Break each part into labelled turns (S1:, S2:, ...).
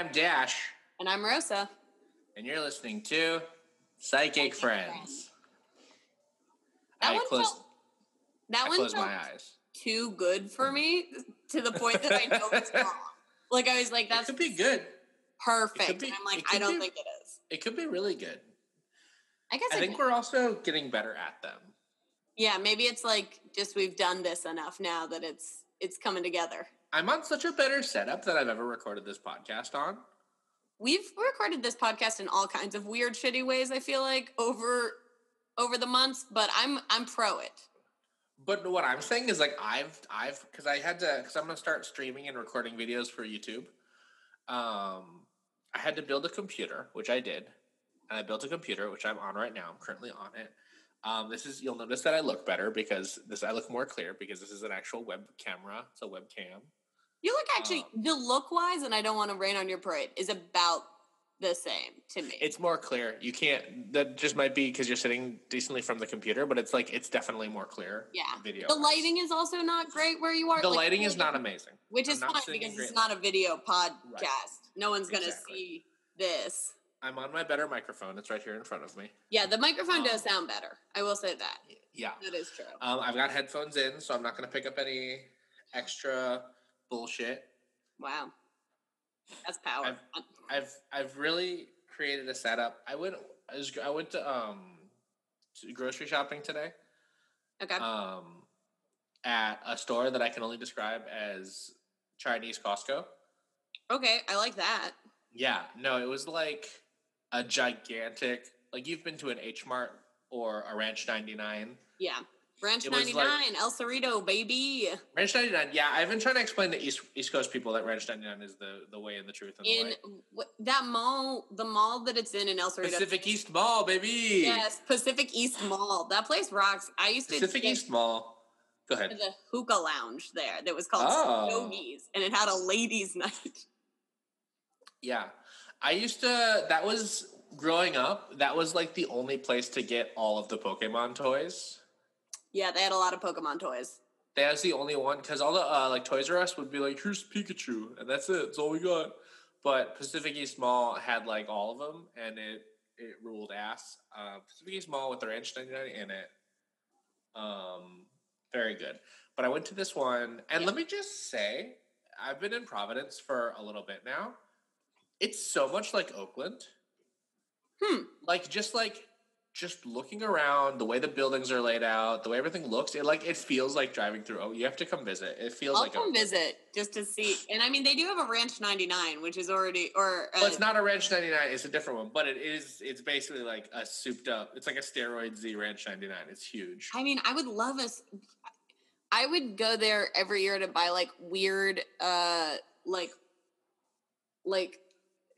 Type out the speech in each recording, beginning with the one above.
S1: I'm Dash,
S2: And I'm Rosa.
S1: and you're listening to Psychic Friends.
S2: Friends. That
S1: I
S2: one
S1: closed,
S2: felt, that
S1: I
S2: one
S1: closed my eyes.
S2: too good for me to the point that I know it's wrong. Like I was like,
S1: It
S2: that's
S1: could be good.
S2: perfect.
S1: be-
S2: and I'm like, I don't
S1: be-
S2: think it is.
S1: It could be really good.
S2: I guess
S1: I
S2: it
S1: think
S2: could.
S1: we're also getting better at them.
S2: Yeah, maybe it's like just we've done this enough now that it's it's coming together.
S1: I'm on such a better setup than I've ever recorded this podcast on.
S2: We've recorded this podcast in all kinds of weird, shitty ways. I feel like over over the months, but I'm I'm pro it.
S1: But what I'm saying is like I've I've because I had to because I'm gonna start streaming and recording videos for YouTube. Um, I had to build a computer, which I did, and I built a computer, which I'm on right now. I'm currently on it. Um, this is you'll notice that I look better because this I look more clear because this is an actual web camera. It's a webcam.
S2: You look actually
S1: Um,
S2: the look wise, and I don't want to rain on your parade, is about the same to me.
S1: It's more clear. You can't. That just might be because you're sitting decently from the computer, but it's like it's definitely more clear.
S2: yeah.
S1: Video.
S2: The lighting is also not great where you are.
S1: The
S2: like,
S1: lighting is not amazing.
S2: Which
S1: I'm
S2: is fine because it's not a video podcast. No one's going to
S1: Exactly.
S2: see this.
S1: I'm on my better microphone. It's right here in front of me.
S2: Yeah, the microphone does
S1: Um,
S2: sound better. I will say that.
S1: Yeah.
S2: That is true.
S1: Um, I've got headphones in, so I'm not going to pick up any extra bullshit.
S2: Wow. That's power.
S1: I've- I've I've really created a setup. I went I, was, I went to um to grocery shopping today.
S2: okay.
S1: Um, at a store that I can only describe as Chinese Costco.
S2: okay, I like that.
S1: Yeah, no, it was like a gigantic. Like you've been to an H Mart or a Ranch 99.
S2: Yeah. Ranch
S1: It
S2: 99,
S1: like-
S2: El Cerrito, baby.
S1: Ranch 99. Yeah, I've been trying to explain to East East Coast people that Ranch 99 is the the way and the truth and
S2: In wh- that mall, the mall that it's in in El Cerrito.
S1: Pacific East Mall, baby.
S2: Yes, Pacific East Mall. That place rocks. I used to
S1: Pacific East Mall. Go ahead.
S2: the hookah lounge there that was called
S1: Oh.
S2: And it had a ladies' night.
S1: Yeah. I used to that was growing up, that was like the only place to get all of the Pokemon toys.
S2: Yeah, they had a lot of Pokemon toys.
S1: That was the only one because all the uh, like Toys R Us would be like, "Here's Pikachu," and that's it. That's all we got. But Pacific East Mall had like all of them, and it it ruled ass. Uh, Pacific East Mall with their Ranch 99 in it, um, very good. But I went to this one, and
S2: Yeah.
S1: let me just say, I've been in Providence for a little bit now. It's so much like Oakland.
S2: Hmm.
S1: Like just like just looking around, the way the buildings are laid out, the way everything looks, it like it feels like driving through. Oh, you have to come visit. It feels
S2: I'll
S1: like
S2: come
S1: Oakland.
S2: visit just to see. And I mean, they do have a Ranch 99, which is already or uh,
S1: Well, it's not a Ranch 99, it's a different one, but it is it's basically like a souped up. It's like a steroid Z Ranch 99. It's huge.
S2: I mean, I would love us. I would go there every year to buy like weird, uh, like, like,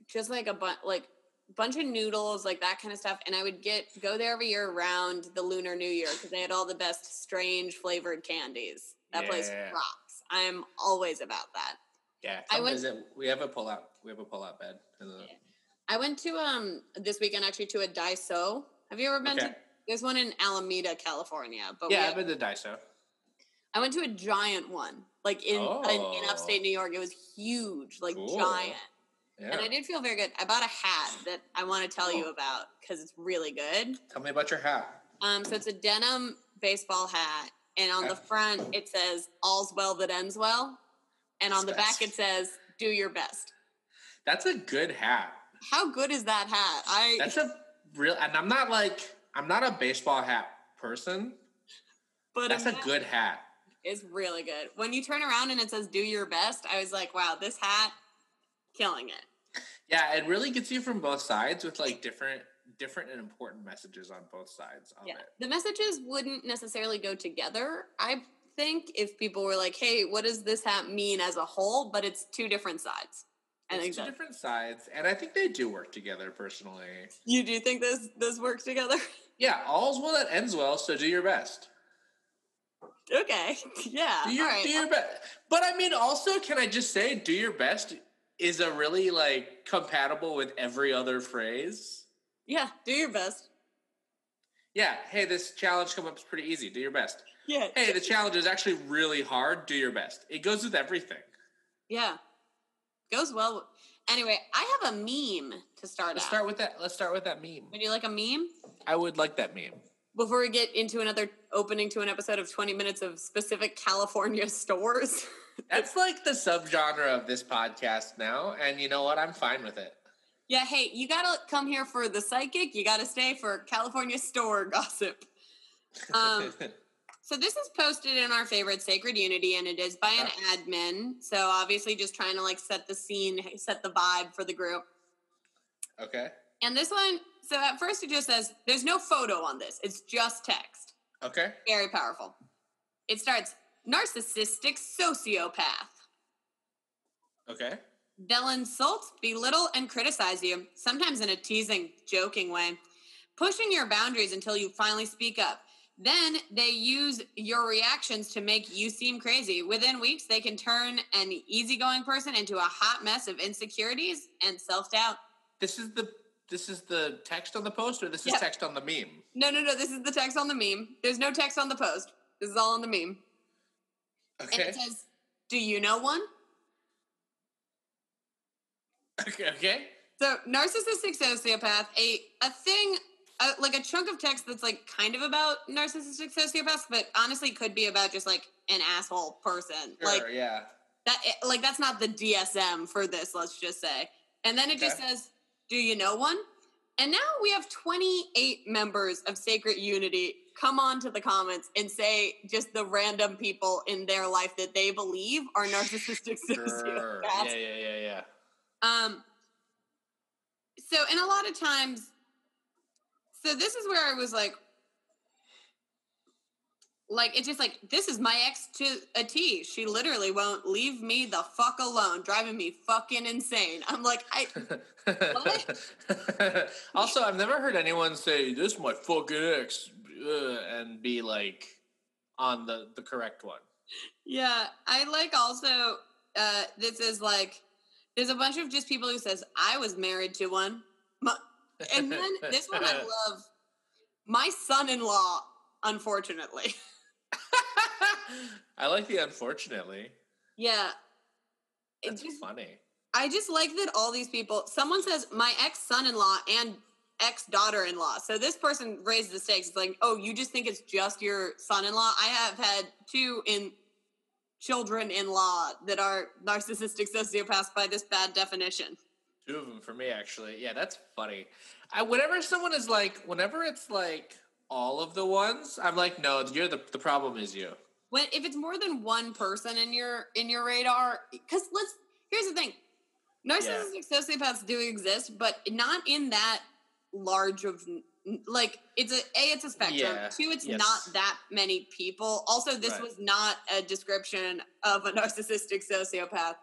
S2: just like a bunch, like bunch of noodles, like that kind of stuff. And I would get go there every year around the Lunar New Year because they had all the best strange flavored candies. That place rocks. I am always about that.
S1: Yeah,
S2: I went-
S1: visit. We have a pull out. We have a pull out bed.
S2: Yeah. I went to um this weekend actually to a Daiso. Have you ever been
S1: Okay.
S2: to? There's one in Alameda, California. But
S1: Yeah, I've been to Daiso.
S2: I went to a giant one, like in, in in
S1: Oh.
S2: upstate New York. It was huge, like giant,
S1: Yeah.
S2: and I did feel very good. I bought a hat that I want to tell you
S1: Oh.
S2: about because it's really good.
S1: Tell me about your hat.
S2: Um, so it's a denim baseball hat, and on the front it says "All's well that ends well," and on the back it says "Do your best."
S1: That's a good hat.
S2: How good is that hat? I
S1: That's a real, and I'm not like I'm not a baseball hat person.
S2: but
S1: That's a good hat.
S2: is really good. When you turn around and it says "Do your best," I was like, "Wow, this hat, killing it."
S1: Yeah, it really gets you from both sides with like different, different and important messages on both sides of
S2: Yeah.
S1: it.
S2: The messages wouldn't necessarily go together. I think if people were like, "Hey, what does this hat mean as a whole?" But it's two different sides. I
S1: It's
S2: think
S1: two different sides, and I think they do work together. Personally,
S2: you do think this this works together.
S1: yeah, all's well that ends well. So do your best.
S2: okay, yeah,
S1: Do your,
S2: right.
S1: do uh your best. But I mean, also, can I just say, do your best is a really like compatible with every other phrase.
S2: yeah, do your best.
S1: Yeah. Hey, this challenge come up is pretty easy. Do your best.
S2: Yeah,
S1: Hey, the challenge is actually really hard. Do your best. It goes with everything.
S2: yeah, goes well. Anyway, I have a meme to start
S1: Let's
S2: out.
S1: start with that. Let's start with that meme.
S2: Would you like a meme?
S1: I would like that meme.
S2: Before we get into another opening to an episode of 20 minutes of specific California stores.
S1: That's like the subgenre of this podcast now, and you know what? I'm fine with it.
S2: yeah, hey, you gotta come here for the psychic. You gotta stay for California store gossip. Um, So this is posted in our favorite Sacred Unity, and it is by an admin. So obviously, just trying to like set the scene, set the vibe for the group.
S1: okay.
S2: And this one, so at first it just says there's no photo on this; it's just text.
S1: Okay.
S2: Very powerful. It starts narcissistic sociopath.
S1: Okay.
S2: They'll insult, belittle, and criticize you, sometimes in a teasing, joking way, pushing your boundaries until you finally speak up. Then they use your reactions to make you seem crazy. Within weeks, they can turn an easygoing person into a hot mess of insecurities and self doubt.
S1: This is the this is the text on the post, or this is
S2: Yep.
S1: text on the meme.
S2: No, no, no. This is the text on the meme. There's no text on the post. This is all on the meme. And
S1: Okay.
S2: it says, Do you know one?
S1: Okay. Okay.
S2: So, narcissistic sociopath, a a thing, uh, like a chunk of text that's like kind of about narcissistic sociopaths, but honestly could be about just like an asshole person.
S1: Sure.
S2: Like
S1: yeah.
S2: that, like that's not the DSM for this. Let's just say. And then it just says, "Do you know one?" And now we have 28 members of Sacred Unity come on to the comments and say just the random people in their life that they believe are narcissistic
S1: Sure.
S2: sociopaths.
S1: Yeah. Yeah. Yeah. Yeah.
S2: Um, so, and a lot of times, so this is where I was like, like, it's just like, this is my ex to a T. She literally won't leave me the fuck alone, driving me fucking insane. I'm like, I,
S1: also, I've never heard anyone say this is my fucking ex and be like on the the correct one.
S2: yeah, I like also, uh, this is like, there's a bunch of just people who says, I was married to one. And then this one I love. My son-in-law, unfortunately.
S1: I like the unfortunately.
S2: Yeah. it's
S1: funny.
S2: I just like that all these people, someone says my ex son in law and ex daughter in law. So this person raised the stakes. It's like, oh, you just think it's just your son in law? I have had two in children in law that are narcissistic sociopaths by this bad definition.
S1: Two of them for me, actually. Yeah, that's funny. I whenever someone is like, whenever it's like all of the ones, I'm like, no, you're the the problem is you.
S2: When if it's more than one person in your in your radar, because let's here's the thing. Narcissistic sociopaths do exist, but not in that large of like it's a a it's a spectrum.
S1: Yeah,
S2: Two, it's
S1: yes.
S2: not that many people. Also, this
S1: Right.
S2: was not a description of a narcissistic sociopath.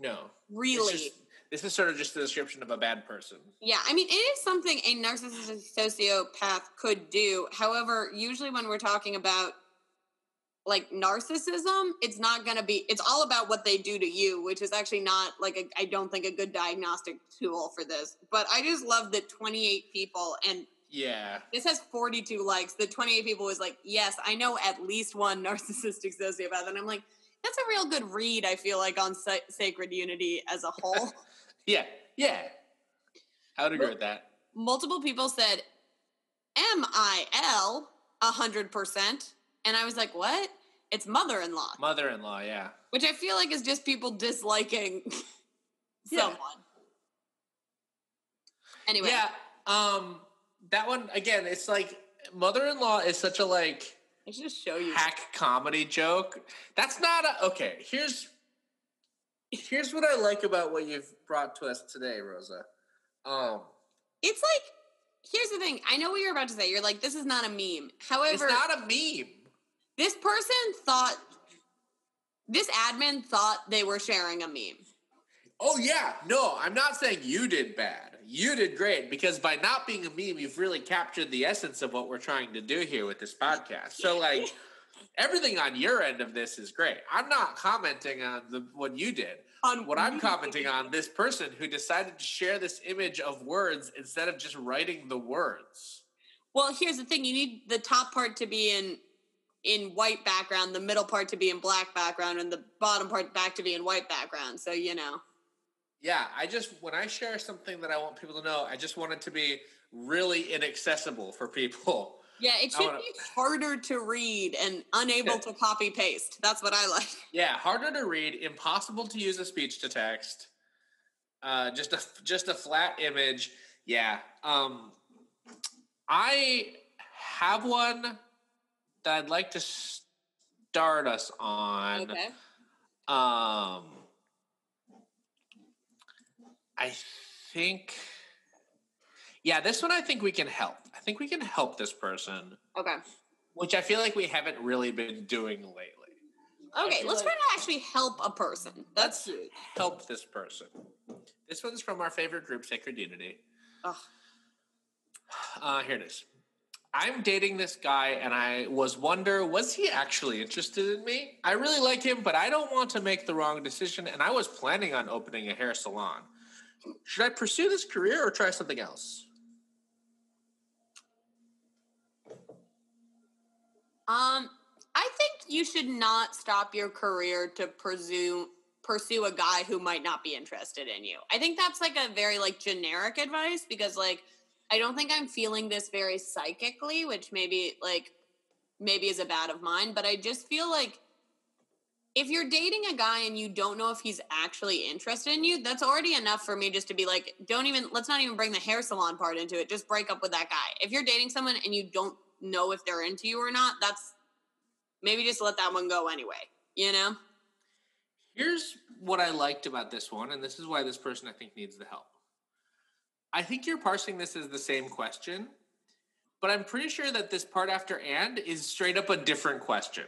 S1: No,
S2: Really.
S1: just- this is sort of just the description of a bad person.
S2: Yeah, I mean, it is something a narcissistic sociopath could do. However, usually when we're talking about like narcissism, it's not going to be, it's all about what they do to you, which is actually not like, a, I don't think a good diagnostic tool for this. But I just love that 28 people, and
S1: Yeah,
S2: this has 42 likes, The 28 people was like, yes, I know at least one narcissistic sociopath. And I'm like, that's a real good read, I feel like, on Sa- Sacred Unity as a whole.
S1: yeah, yeah. I would agree
S2: Well-
S1: with that.
S2: multiple people said M-I-L a hundred percent. And I was like, what? It's mother-in-law,
S1: Mother-in-law, yeah.
S2: which I feel like is just people disliking
S1: Yeah.
S2: someone. Anyway,
S1: Yeah. Um, that one again. It's like mother-in-law is such a like
S2: I should just show you.
S1: hack comedy joke. That's not a okay. Here's here's what I like about what you've brought to us today, Rosa. Um,
S2: It's like, here's the thing. I know what you're about to say. You're like, this is not a meme.
S1: However, it's
S2: However,
S1: not a meme.
S2: This person thought, this admin thought they were sharing a meme.
S1: Oh yeah, no, I'm not saying you did bad. You did great because by not being a meme, you've really captured the essence of what we're trying to do here with this podcast. So like everything on your end of this is great. I'm not commenting on the what you did.
S2: On
S1: What I'm commenting on this person who decided to share this image of words instead of just writing the words.
S2: Well, here's the thing: you need the top part to be in in white background, the middle part to be in black background, and the bottom part back to be in white background. So you know,
S1: Yeah, I just when I share something that I want people to know, I just want it to be really inaccessible for people.
S2: Yeah, it should
S1: wanna-
S2: be harder to read and unable to copy paste. That's what I like.
S1: Yeah, harder to read, impossible to use a speech to text. Uh, just a just a flat image. Yeah. Um, I have one that I'd like to start us on.
S2: Okay.
S1: Um, I think, yeah, this one I think we can help. I think we can help this person,
S2: Okay.
S1: which I feel like we haven't really been doing lately.
S2: Okay. Let's
S1: like-
S2: try to actually help a person. That's
S1: Let's help this person. This one's from our favorite group, Sacred Unity.
S2: Ugh.
S1: Uh, here it is. I'm dating this guy, and I was wonder was he actually interested in me? I really like him, but I don't want to make the wrong decision, and I was planning on opening a hair salon. Should I pursue this career or try something else?
S2: Um, I think you should not stop your career to pursue pursue a guy who might not be interested in you. I think that's like a very like generic advice because like I don't think I'm feeling this very psychically, which maybe like maybe is a bad of mine, but I just feel like if you're dating a guy and you don't know if he's actually interested in you, that's already enough for me just to be like, don't even let's not even bring the hair salon part into it. Just break up with that guy. If you're dating someone and you don't know if they're into you or not, that's maybe just let that one go anyway. You know?
S1: Here's what I liked about this one, and this is why this person I think needs the help. I think you're parsing this as the same question, but I'm pretty sure that this part after and is straight up a different question.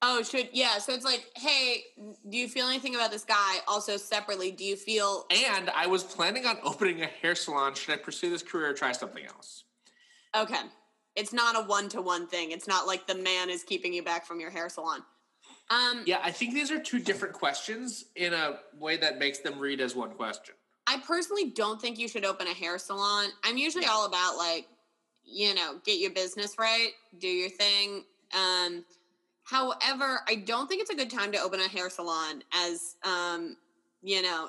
S2: Oh, should yeah. So it's like, hey, do you feel anything about this guy? Also, separately, do you feel
S1: And I was planning on opening a hair salon. Should I pursue this career or try something else?
S2: okay? It's not a one to one thing. It's not like the man is keeping you back from your hair salon. Um,
S1: Yeah, I think these are two different questions in a way that makes them read as one question.
S2: I personally don't think you should open a hair salon. I'm usually all about like, you know, get your business right, do your thing. Um, however, I don't think it's a good time to open a hair salon as, um, you know,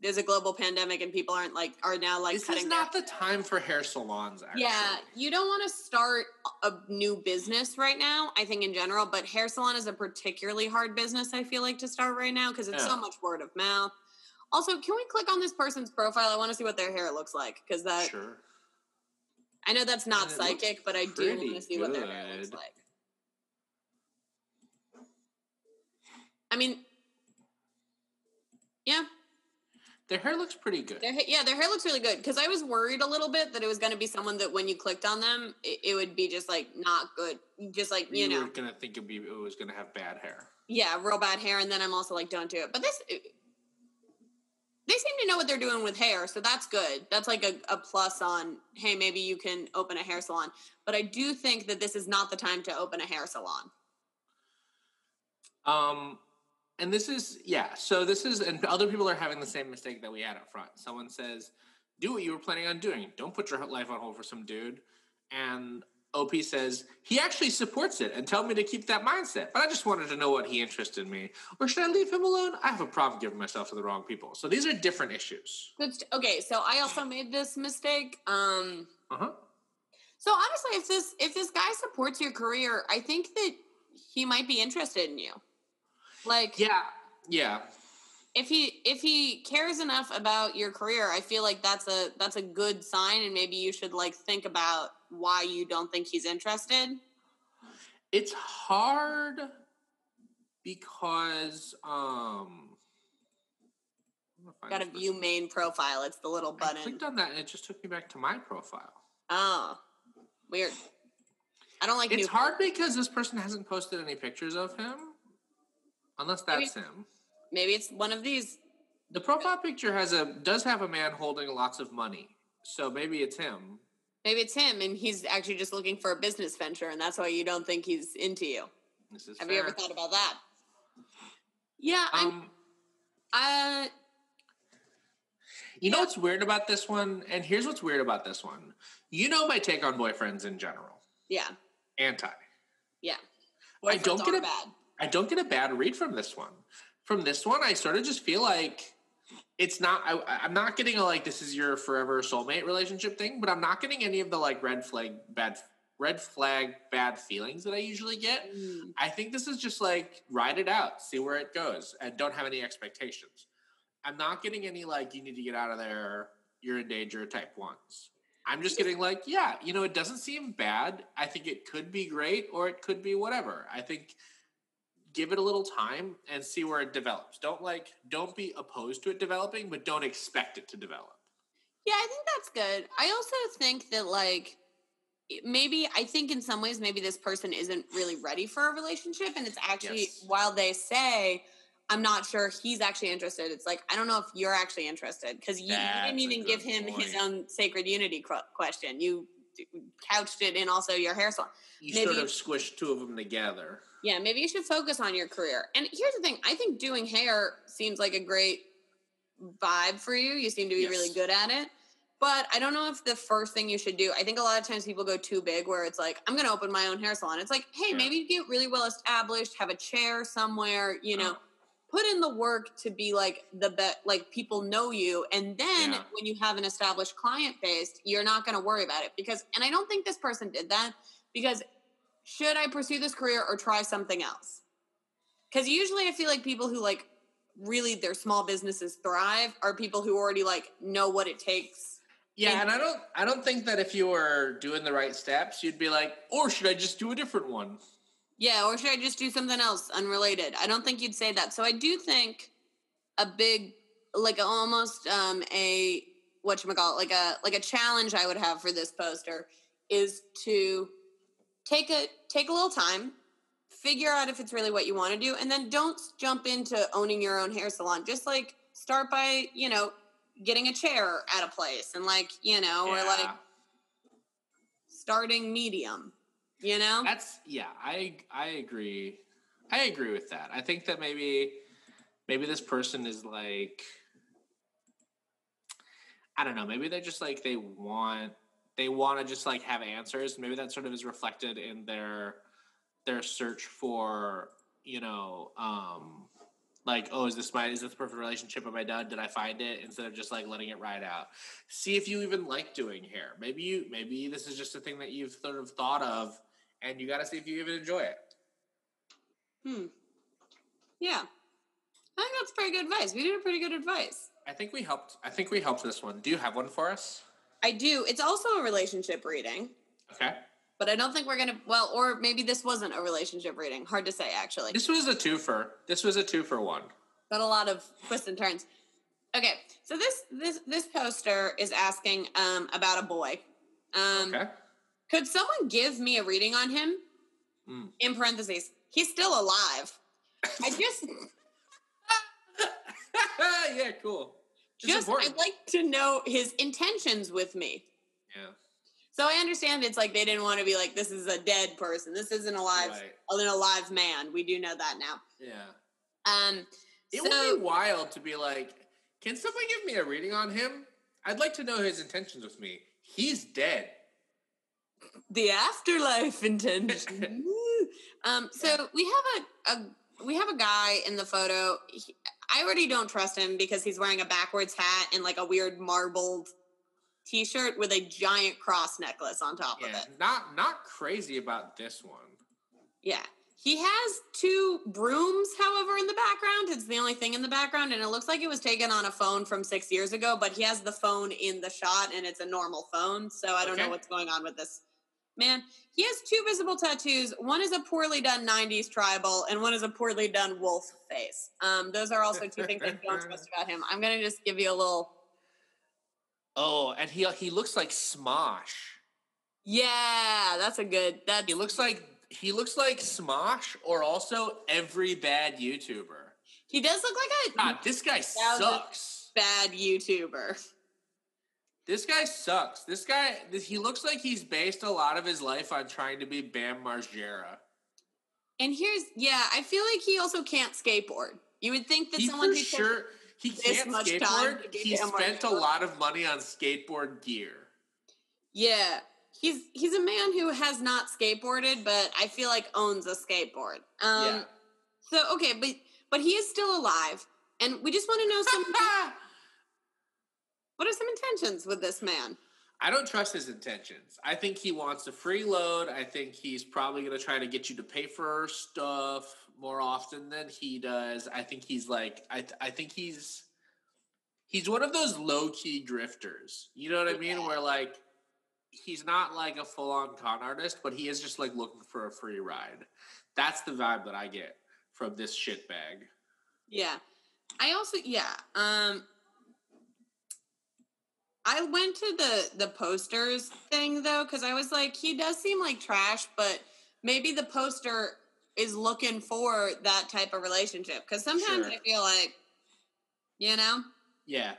S2: there's a global pandemic and people aren't like are now like
S1: this
S2: cutting
S1: is
S2: their-
S1: not the time for hair salons, actually.
S2: Yeah, you don't want to start a new business right now, I think in general, but hair salon is a particularly hard business, I feel like, to start right now because it's
S1: Yeah.
S2: so much word of mouth. Also, can we click on this person's profile? I want to see what their hair looks like because that
S1: Sure.
S2: I know that's not psychic, but I do want to see what their hair looks like. I mean, yeah,
S1: Their hair looks pretty good.
S2: Their ha- yeah, their hair looks really good because I was worried a little bit that it was going to be someone that when you clicked on them, it, it would be just like not good, just like you, know,
S1: you
S2: know,
S1: were gonna think it'd be, it was gonna have bad hair.
S2: yeah, real bad hair. And then I'm also like, don't do it. But this, they seem to know what they're doing with hair, so that's good. That's like a, a plus on hey, maybe you can open a hair salon. But I do think that this is not the time to open a hair salon.
S1: Um, and this is yeah. So this is, and other people are having the same mistake that we had up front. Someone says, "Do what you were planning on doing. Don't put your life on hold for some dude." And OP says he actually supports it and tell me to keep that mindset. But I just wanted to know what he interested in me, or should I leave him alone? I have a problem giving myself to the wrong people. So these are different issues.
S2: St- okay, so I also made this mistake. Um,
S1: Uh huh.
S2: So honestly, if this if this guy supports your career, I think that he might be interested in you. Like,
S1: Yeah. Yeah.
S2: if he if he cares enough about your career, I feel like that's a that's a good sign, and maybe you should like think about why you don't think he's interested.
S1: It's hard because um I'm gonna find
S2: Got to
S1: this
S2: view main profile. It's the little button.
S1: I clicked on that and it just took me back to my profile.
S2: Oh, weird. I don't like
S1: it.
S2: It's
S1: hard because this person hasn't posted any pictures of him. Unless
S2: Maybe-
S1: that's him.
S2: Maybe it's one of these.
S1: The profile picture has a does have a man holding lots of money. So maybe it's him.
S2: Maybe it's him, and he's actually just looking for a business venture, and that's why you don't think he's into you. Have you ever thought about that? Yeah, I'm.
S1: um
S2: Uh,
S1: you know
S2: yeah.
S1: what's weird about this one? And here's what's weird about this one. You know my take on boyfriends in general.
S2: yeah,
S1: Anti.
S2: yeah.
S1: I don't get a-
S2: bad.
S1: I don't get a bad read from this one. from this one, I sort of just feel like it's not. I, I'm not getting a like this is your forever soulmate relationship thing, but I'm not getting any of the like red flag bad red flag bad feelings that I usually get.
S2: Mm.
S1: I think this is just like ride it out, see where it goes, and don't have any expectations. I'm not getting any like you need to get out of there, you're in danger type ones. I'm just getting like, yeah, you know, it doesn't seem bad. I think it could be great or it could be whatever. I think give it a little time and see where it develops. Don't like don't be opposed to it developing, but don't expect it to develop.
S2: Yeah, I think that's good. I also think that like maybe I think in some ways maybe this person isn't really ready for a relationship and it's actually
S1: Yes.
S2: while they say I'm not sure he's actually interested. It's like I don't know if you're actually interested because you, you didn't even give him his own sacred unity question. You couched it in also your hair salon.
S1: You
S2: Maybe-
S1: sort of squished two of them together.
S2: Yeah, maybe you should focus on your career. And here's the thing: I think doing hair seems like a great vibe for you. You seem to be really good at it. But I don't know if the first thing you should do. I think a lot of times people go too big, where it's like, I'm going to open my own hair salon. It's like, hey,
S1: Yeah.
S2: maybe get really well established, have a chair somewhere, you know,
S1: Uh,
S2: put in the work to be like the best, like people know you. And then
S1: Yeah.
S2: when you have an established client base, you're not going to worry about it. Because, and I don't think this person did that because should I pursue this career or try something else? Because usually I feel like people who like really their small businesses thrive are people who already like know what it takes.
S1: Yeah,
S2: And-
S1: and I don't I don't think that if you were doing the right steps, you'd be like, or should I just do a different one?
S2: Yeah, or should I just do something else unrelated? I don't think you'd say that. So I do think a big like almost um a what you call like a like a challenge I would have for this poster is to take a take a little time, figure out if it's really what you want to do, and then don't jump into owning your own hair salon. Just like start by, you know, getting a chair at a place and like, you know, or like starting medium, you know?
S1: That's yeah, I I agree. I agree with that. I think that maybe maybe this person is like I don't know, maybe they're just like they want they want to just like have answers. Maybe that sort of is reflected in their their search for, you know, um like, oh, is this my is this the perfect relationship? Am I done? Did I find it? Instead of just like letting it ride out. See if you even like doing hair. Maybe you maybe this is just a thing that you've sort of thought of and you gotta see if you even enjoy it.
S2: Hmm. Yeah. I think that's pretty good advice. We did a pretty good advice.
S1: I think we helped I think we helped this one. Do you have one for us?
S2: I do. It's also a relationship reading,
S1: Okay.
S2: but I don't think we're going to, well, or maybe this wasn't a relationship reading. Hard to say, actually.
S1: This was a twofer. This was a two for one.
S2: Got a lot of twists and turns. Okay. So this, this, this poster is asking um, about a boy. Um,
S1: Okay.
S2: Could someone give me a reading on him?
S1: Mm.
S2: In parentheses, he's still alive. I just,
S1: yeah, cool.
S2: Just. I'd like to know his intentions with me.
S1: yeah.
S2: So I understand it's like they didn't want to be like, this is a dead person. This isn't alive,
S1: Right.
S2: an alive man. We do know that now.
S1: Yeah.
S2: Um,
S1: It
S2: so
S1: would be wild to be like, can someone give me a reading on him? I'd like to know his intentions with me. He's dead.
S2: the afterlife intention. um, so we have a, a we have a guy in the photo. He, I already don't trust him because he's wearing a backwards hat and like a weird marbled t-shirt with a giant cross necklace on top of it.
S1: Not not crazy about this one.
S2: Yeah. He has two brooms, however, in the background. It's the only thing in the background, and it looks like it was taken on a phone from six years ago, but he has the phone in the shot and it's a normal phone. So I don't know what's going on with this man. He has two visible tattoos. One is a poorly done 90s tribal, and one is a poorly done wolf face. Um, those are also two things I don't trust about him. I'm going to just give you a little.
S1: Oh, and he he looks like Smosh.
S2: Yeah, that's a good. That
S1: He looks like he looks like Smosh or also every bad YouTuber.
S2: he does look like a
S1: God, this guy sucks.
S2: bad YouTuber.
S1: This guy sucks. This guy, this, he looks like he's based a lot of his life on trying to be Bam Margera.
S2: And here's yeah, I feel like he also can't skateboard. You would think that
S1: He
S2: someone who
S1: sure he can't skateboard. He spent a lot of money on skateboard gear.
S2: Yeah. He's he's a man who has not skateboarded, but I feel like owns a skateboard. Um
S1: yeah,
S2: so okay, but but he is still alive, and we just want to know some. what are some intentions with this man?
S1: I don't trust his intentions. I think he wants to freeload. I think he's probably going to try to get you to pay for stuff more often than he does. I think he's like I I think he's he's one of those low key drifters. You know what I mean? Where like he's not like a full on con artist, but he is just like looking for a free ride. That's the vibe that I get from this shit bag.
S2: Yeah. I also yeah. Um I went to the the posters thing though cuz I was like he does seem like trash, but maybe the poster is looking for that type of relationship cuz sometimes
S1: Sure.
S2: I feel like you know,
S1: Yeah.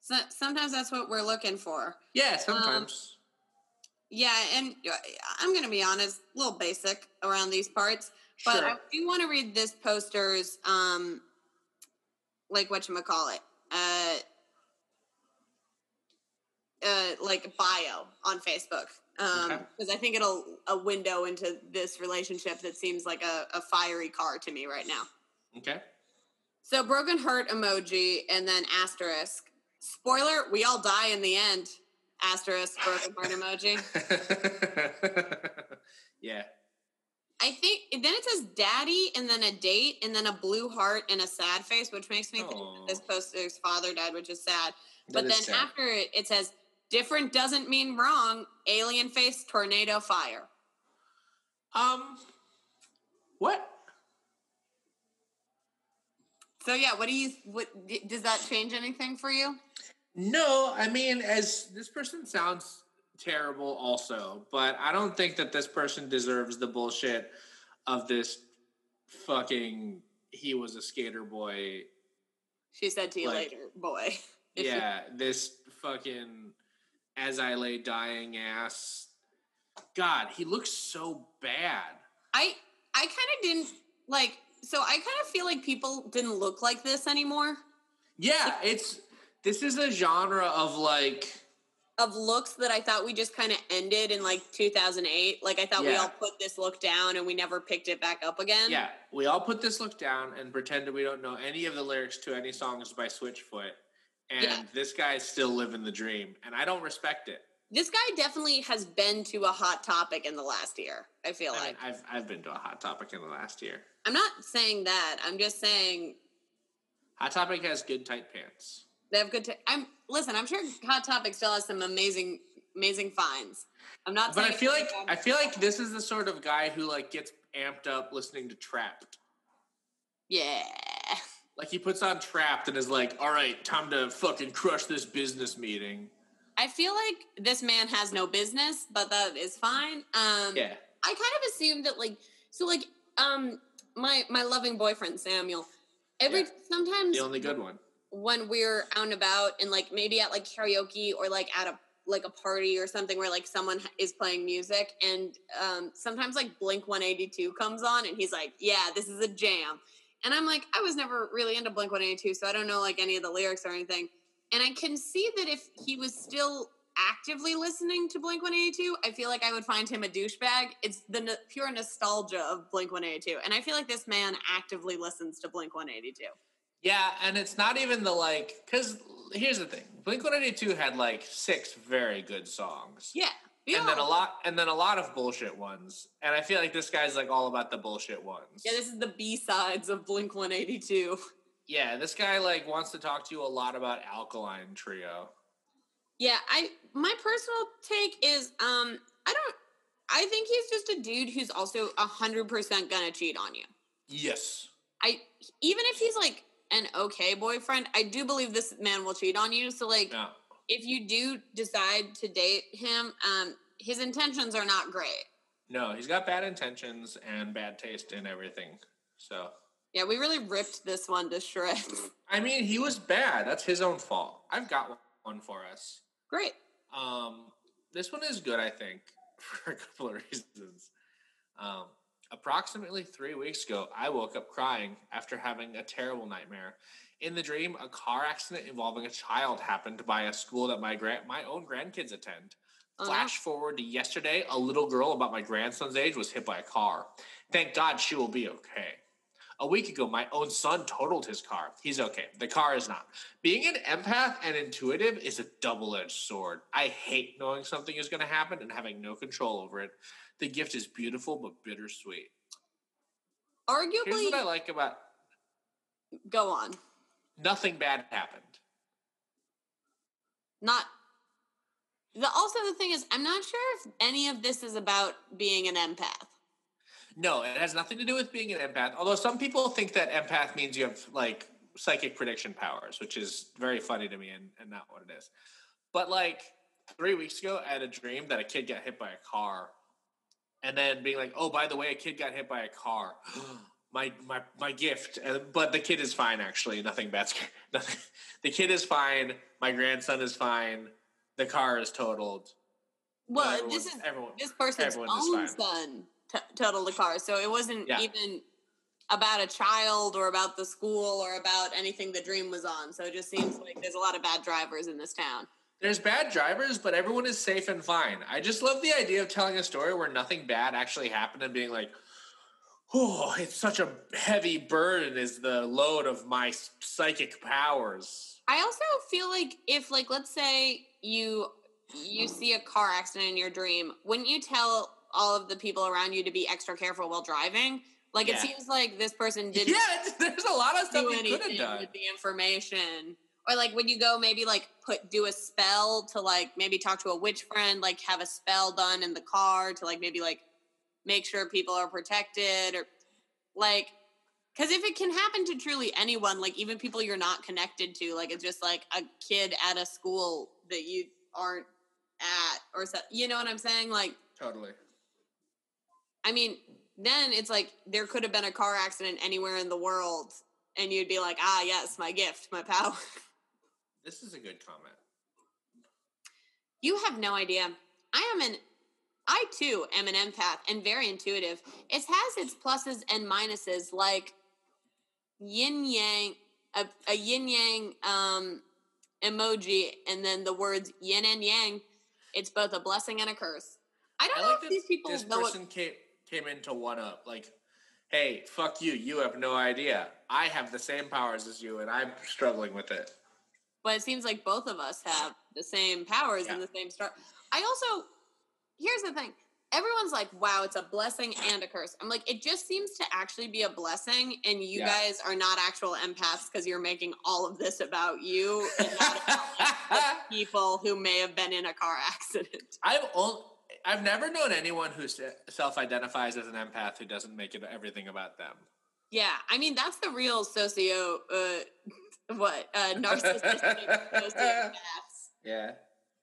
S2: so, sometimes that's what we're looking for.
S1: Yeah, sometimes.
S2: Yeah, and uh, I'm going to be honest, a little basic around these parts, but
S1: sure.
S2: I do want to read this poster's um like what you call it. Uh uh like bio on Facebook. Um
S1: Okay.
S2: because I think it'll a window into this relationship that seems like a, a fiery car to me right now.
S1: okay.
S2: So broken heart emoji and then asterisk. Spoiler, we all die in the end. Asterisk broken heart emoji.
S1: yeah.
S2: I think then it says daddy and then a date and then a blue heart and a sad face, which makes me think this poster's father died, which is sad.
S1: That
S2: but
S1: is
S2: then
S1: sad.
S2: after it, it says different doesn't mean wrong. Alien face, tornado, fire.
S1: Um what?
S2: So yeah, what do you? What does that change anything for you?
S1: No, I mean, as this person sounds terrible, also, but I don't think that this person deserves the bullshit of this fucking. He was a skater boy.
S2: She said to you
S1: Like-
S2: later, boy.
S1: Yeah, this fucking as I lay dying ass. God, he looks so bad.
S2: I I kind of didn't like. So I kind of feel like people didn't look like this anymore.
S1: Yeah, it's this is a genre of like
S2: of looks that I thought we just kind of ended in like 2008. Like I thought we all put this look down and we never picked it back up again.
S1: yeah, we all put this look down and pretended we don't know any of the lyrics to any songs by Switchfoot. And
S2: Yeah.
S1: this guy's still living the dream, and I don't respect it.
S2: This guy definitely has been to a hot topic in the last year. I feel
S1: I
S2: like.
S1: mean, I've I've been to a hot topic in the last year.
S2: I'm not saying that. I'm just saying
S1: Hot Topic has good tight pants.
S2: they have good. i I'm listen. I'm sure Hot Topic still has some amazing, amazing finds. I'm not.
S1: But I feel like. I feel like this is the sort of guy who like gets amped up listening to Trapt.
S2: yeah.
S1: Like he puts on Trapt and is like, "All right, time to fucking crush this business meeting."
S2: I feel like this man has no business, but that is fine. Um,
S1: Yeah,
S2: I kind of assumed that like so like um my my loving boyfriend Samuel every
S1: Yeah.
S2: sometimes
S1: the only good one.
S2: when we're out and about and like maybe at like karaoke or like at a like a party or something where like someone is playing music and um sometimes like Blink 182 comes on and he's like yeah this is a jam and I'm like I was never really into Blink 182 so I don't know like any of the lyrics or anything and I can see that if he was still actively listening to Blink 182, I feel like I would find him a douchebag. It's the no- pure nostalgia of Blink 182. And I feel like this man actively listens to Blink 182.
S1: Yeah, and it's not even the like because here's the thing: Blink One Eighty Two had like six very good songs.
S2: Yeah.
S1: And then a lot, and then a lot of bullshit ones. And I feel like this guy's like all about the bullshit ones.
S2: Yeah, this is the B sides of Blink 182.
S1: Yeah, this guy like wants to talk to you a lot about Alkaline Trio.
S2: Yeah, I my personal take is um I don't I think he's just a dude who's also a hundred percent gonna cheat on you.
S1: Yes.
S2: I even if he's like an okay boyfriend, I do believe this man will cheat on you. So like
S1: No.
S2: If you do decide to date him, um, his intentions are not great.
S1: No, he's got bad intentions and bad taste in everything. So,
S2: Yeah, we really ripped this one to shreds.
S1: I mean, he was bad. That's his own fault. I've got one for us.
S2: Great.
S1: Um, this one is good, I think, for a couple of reasons. Um, approximately three weeks ago, I woke up crying after having a terrible nightmare. In the dream, a car accident involving a child happened by a school that my grand my own grandkids attend.
S2: No.
S1: Flash forward to yesterday, a little girl about my grandson's age was hit by a car. Thank God she will be okay. A week ago, my own son totaled his car. He's okay. The car is not. Being an empath and intuitive is a double edged sword. I hate knowing something is going to happen and having no control over it. The gift is beautiful but bittersweet. Here's
S2: Arguably,
S1: what I like about
S2: go on.
S1: Nothing bad happened.
S2: Not. The, also, the thing is, I'm not sure if any of this is about being an empath.
S1: No, it has nothing to do with being an empath. Although some people think that empath means you have like psychic prediction powers, which is very funny to me and, and not what it is. But like three weeks ago, I had a dream that a kid got hit by a car, and then being like, "Oh, by the way, a kid got hit by a car." my my my gift, and, but the kid is fine. Actually, nothing bad. Nothing. The kid is fine. My grandson is fine. The car is totaled.
S2: Well,
S1: everyone-
S2: this is
S1: everyone.
S2: this person's
S1: everyone
S2: own son t- totaled the car, so it wasn't
S1: Yeah.
S2: even about a child or about the school or about anything the dream was on. So it just seems like there's a lot of bad drivers in this town.
S1: There's bad drivers, but everyone is safe and fine. I just love the idea of telling a story where nothing bad actually happened and being like, oh, it's such a heavy burden is the load of my psychic powers.
S2: I also feel like if like let's say you you see a car accident in your dream, wouldn't you tell all of the people around you to be extra careful while driving? Like it seems like this person didn't
S1: Yeah, there's a lot of stuff
S2: do
S1: you could have done.
S2: with the information. Or like would you go maybe like put do a spell to like maybe talk to a witch friend, like have a spell done in the car to like maybe like make sure people are protected or like because if it can happen to truly anyone, like even people you're not connected to, like it's just like a kid at a school that you aren't at, or so, you know what I'm saying? Like,
S1: Totally.
S2: I mean, then it's like there could have been a car accident anywhere in the world, and you'd be like, ah, yes, my gift, my power.
S1: This is a good comment.
S2: You have no idea. I am an I too am an empath and very intuitive. It has its pluses and minuses like yin yang a, a yin yang um emoji and then the words yin and yang. It's both a blessing and a curse. I don't
S1: I
S2: know
S1: like
S2: if these people
S1: this person came came in to one up. Like, hey, fuck you. You have no idea. I have the same powers as you, and I'm struggling with it.
S2: but it seems like both of us have the same powers and the same start. I also here's the thing. Everyone's like, "Wow, it's a blessing and a curse." I'm like, it just seems to actually be a blessing, and you
S1: Yeah.
S2: guys are not actual empaths because you're making all of this about you and not about people who may have been in a car accident.
S1: I've only, I've never known anyone who self-identifies as an empath who doesn't make it everything about them.
S2: Yeah, I mean that's the real socio, uh, what uh, narcissistic sociopaths.
S1: Yeah.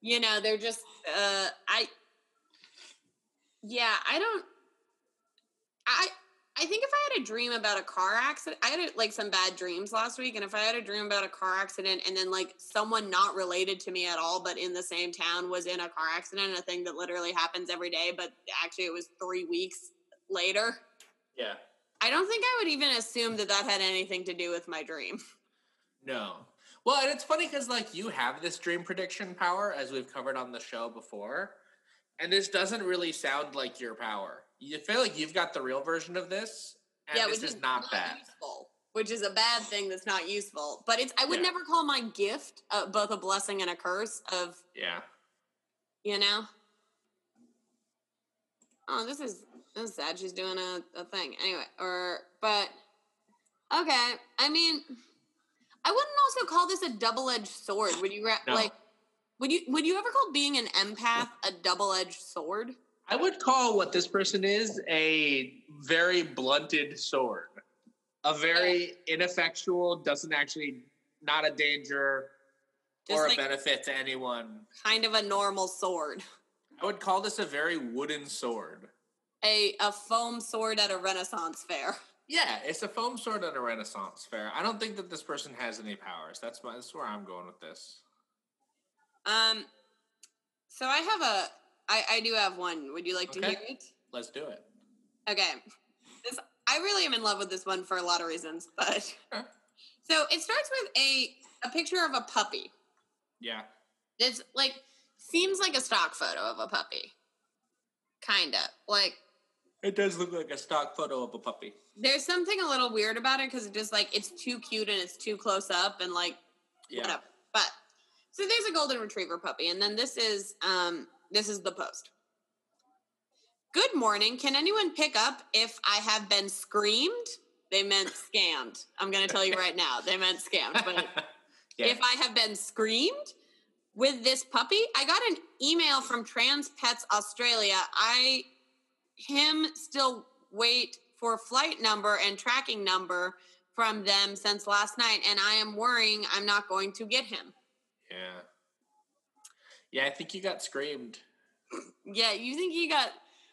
S2: you know they're just uh i yeah i don't i i think if i had a dream about a car accident i had like some bad dreams last week and if i had a dream about a car accident and then like someone not related to me at all but in the same town was in a car accident a thing that literally happens every day but actually it was three weeks later
S1: Yeah.
S2: i don't think i would even assume that that had anything to do with my dream
S1: No. Well, and it's funny because like you have this dream prediction power, as we've covered on the show before, and this doesn't really sound like your power. You feel like you've got the real version of this, and
S2: yeah,
S1: this
S2: which
S1: is, not that.
S2: useful. Which is a bad thing that's not useful. But it's I would
S1: Yeah.
S2: never call my gift uh, both a blessing and a curse. Of
S1: Yeah.
S2: you know. Oh, this is this is sad. She's doing a, a thing anyway. Or but okay. I mean, I wouldn't also call this a double edged sword. Would you
S1: No.
S2: like? Would you would you ever call being an empath a double edged sword?
S1: I would call what this person is a very blunted sword. A very ineffectual, doesn't actually, not a danger
S2: Just
S1: or
S2: like
S1: a benefit to anyone.
S2: kind of a normal sword.
S1: I would call this a very wooden sword.
S2: A a foam sword at a Renaissance fair.
S1: Yeah, it's a foam sword at a Renaissance fair. I don't think that this person has any powers. That's my, that's where I'm going with this.
S2: Um, so I have a, I, I do have one. Would you like to
S1: Okay.
S2: hear it?
S1: Let's do it.
S2: Okay. This I really am in love with this one for a lot of reasons, but
S1: Sure.
S2: so it starts with a a picture of a puppy.
S1: Yeah.
S2: It's like seems like a stock photo of a puppy. Kinda. Like
S1: It does look like a stock photo of a puppy.
S2: There's something a little weird about it because it just like it's too cute and it's too close up and like
S1: Yeah.
S2: whatever. But so there's a golden retriever puppy, and then this is um this is the post. Good morning. Can anyone pick up if I have been screamed? They meant scammed. I'm gonna tell you right now. They meant scammed. But
S1: yeah.
S2: if I have been screamed with this puppy, I got an email from Trans Pets Australia. I him still wait for flight number and tracking number from them since last night, and I am worrying I'm not going to get him.
S1: Yeah. Yeah, I think you got screamed.
S2: Yeah, you think he got